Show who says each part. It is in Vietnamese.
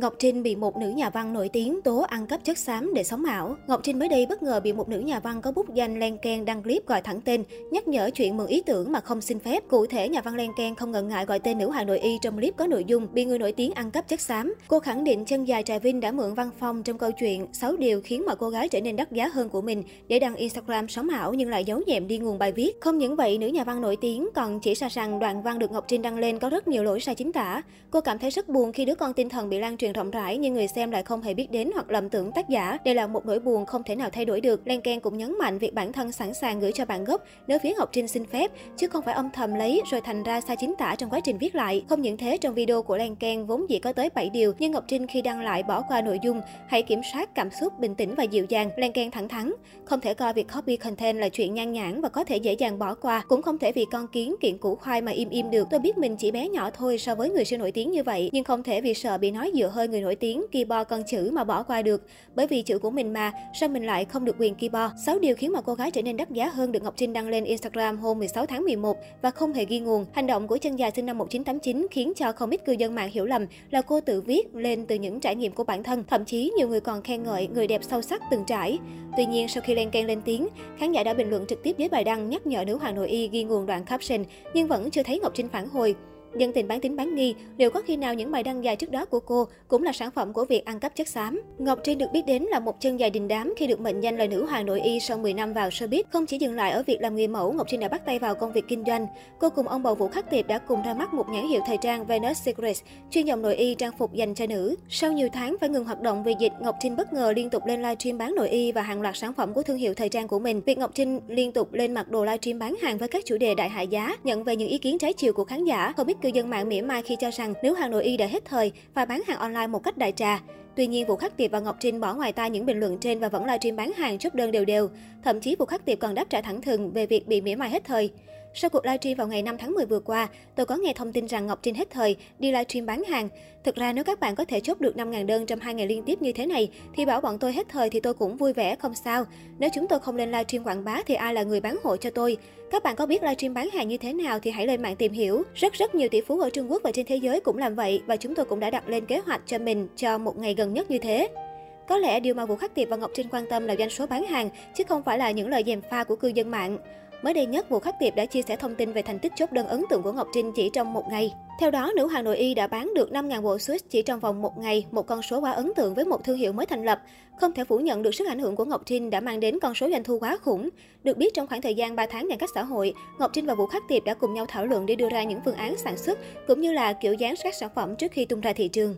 Speaker 1: Ngọc Trinh bị một nữ nhà văn nổi tiếng tố ăn cắp chất xám để sống ảo. Ngọc Trinh mới đây bất ngờ bị một nữ nhà văn có bút danh Len Ken đăng clip gọi thẳng tên, nhắc nhở chuyện mượn ý tưởng mà không xin phép. Cụ thể, nhà văn Len Ken không ngần ngại gọi tên nữ hoàng nội y trong clip có nội dung bị người nổi tiếng ăn cắp chất xám. Cô khẳng định chân dài Trà Vinh đã mượn văn phong trong câu chuyện 6 điều khiến mọi cô gái trở nên đắt giá hơn của mình để đăng Instagram sống ảo nhưng lại giấu nhẹm đi nguồn bài viết. Không những vậy, nữ nhà văn nổi tiếng còn chỉ ra rằng đoạn văn được Ngọc Trinh đăng lên có rất nhiều lỗi sai chính tả. Cô cảm thấy rất buồn khi đứa con tinh thần bị lan truyền rộng rãi nhưng người xem lại không hề biết đến hoặc lầm tưởng tác giả. Đây là một nỗi buồn không thể nào thay đổi được. Lan Ken cũng nhấn mạnh việc bản thân sẵn sàng gửi cho bạn gốc nếu phía Ngọc Trinh xin phép, chứ không phải âm thầm lấy rồi thành ra sai chính tả trong quá trình viết lại. Không những thế, trong video của Lan Ken vốn dĩ có tới 7 điều, nhưng Ngọc Trinh khi đăng lại bỏ qua nội dung, hãy kiểm soát cảm xúc bình tĩnh và dịu dàng. Lan Ken thẳng thắn, không thể coi việc copy content là chuyện nhan nhản và có thể dễ dàng bỏ qua, cũng không thể vì con kiến kiện củ khoai mà im im được. Tôi biết mình chỉ bé nhỏ thôi so với người siêu nổi tiếng như vậy, nhưng không thể vì sợ bị nói dựa hơi người nổi tiếng keyboard con chữ mà bỏ qua được. Bởi vì chữ của mình mà, sao mình lại không được quyền keyboard? 6 điều khiến mà cô gái trở nên đắt giá hơn được Ngọc Trinh đăng lên Instagram hôm 16 tháng 11 và không hề ghi nguồn. Hành động của chân dài sinh năm 1989 khiến cho không ít cư dân mạng hiểu lầm là cô tự viết lên từ những trải nghiệm của bản thân. Thậm chí nhiều người còn khen ngợi người đẹp sâu sắc từng trải. Tuy nhiên, sau khi lên Ken lên tiếng, khán giả đã bình luận trực tiếp dưới bài đăng nhắc nhở nữ hoàng nội y ghi nguồn đoạn caption nhưng vẫn chưa thấy Ngọc Trinh phản hồi. Dân tình bán tính bán nghi, liệu có khi nào những bài đăng dài trước đó của cô cũng là sản phẩm của việc ăn cắp chất xám? Ngọc Trinh được biết đến là một chân dài đình đám khi được mệnh danh là nữ hoàng nội y sau 10 năm vào showbiz. Không chỉ dừng lại ở việc làm người mẫu, Ngọc Trinh đã bắt tay vào công việc kinh doanh. Cô cùng ông bầu Vũ Khắc Tiệp đã cùng ra mắt một nhãn hiệu thời trang Venus Secrets, chuyên dòng nội y trang phục dành cho nữ. Sau nhiều tháng phải ngừng hoạt động vì dịch, Ngọc Trinh bất ngờ liên tục lên livestream bán nội y và hàng loạt sản phẩm của thương hiệu thời trang của mình. Việc Ngọc Trinh liên tục lên mặc đồ livestream bán hàng với các chủ đề đại hạ giá, nhận về những ý kiến trái chiều của khán giả. Không biết cư dân mạng mỉa mai khi cho rằng nếu hàng nội y đã hết thời và bán hàng online một cách đại trà. Tuy nhiên, Vũ Khắc Tiệp và Ngọc Trinh bỏ ngoài tai những bình luận trên và vẫn livestream bán hàng chốt đơn đều đều. Thậm chí Vũ Khắc Tiệp còn đáp trả thẳng thừng về việc bị mỉa mai hết thời. Sau cuộc livestream vào ngày 5 tháng 10 vừa qua, tôi có nghe thông tin rằng Ngọc Trinh hết thời đi livestream bán hàng. Thực ra nếu các bạn có thể chốt được 5.000 đơn trong hai ngày liên tiếp như thế này, thì bảo bọn tôi hết thời thì tôi cũng vui vẻ không sao. Nếu chúng tôi không lên livestream quảng bá thì ai là người bán hộ cho tôi? Các bạn có biết livestream bán hàng như thế nào thì hãy lên mạng tìm hiểu. Rất rất nhiều tỷ phú ở Trung Quốc và trên thế giới cũng làm vậy và chúng tôi cũng đã đặt lên kế hoạch cho mình cho một ngày gần nhất như thế. Có lẽ điều mà Vũ Khắc Tiệp và Ngọc Trinh quan tâm là doanh số bán hàng, chứ không phải là những lời dèm pha của cư dân mạng. Mới đây nhất, Vũ Khắc Tiệp đã chia sẻ thông tin về thành tích chốt đơn ấn tượng của Ngọc Trinh chỉ trong một ngày. Theo đó, nữ hoàng nội y đã bán được 5.000 bộ switch chỉ trong vòng một ngày, một con số quá ấn tượng với một thương hiệu mới thành lập. Không thể phủ nhận được sức ảnh hưởng của Ngọc Trinh đã mang đến con số doanh thu quá khủng. Được biết trong khoảng thời gian 3 tháng giãn cách xã hội, Ngọc Trinh và Vũ Khắc Tiệp đã cùng nhau thảo luận để đưa ra những phương án sản xuất cũng như là kiểu dáng các sản phẩm trước khi tung ra thị trường.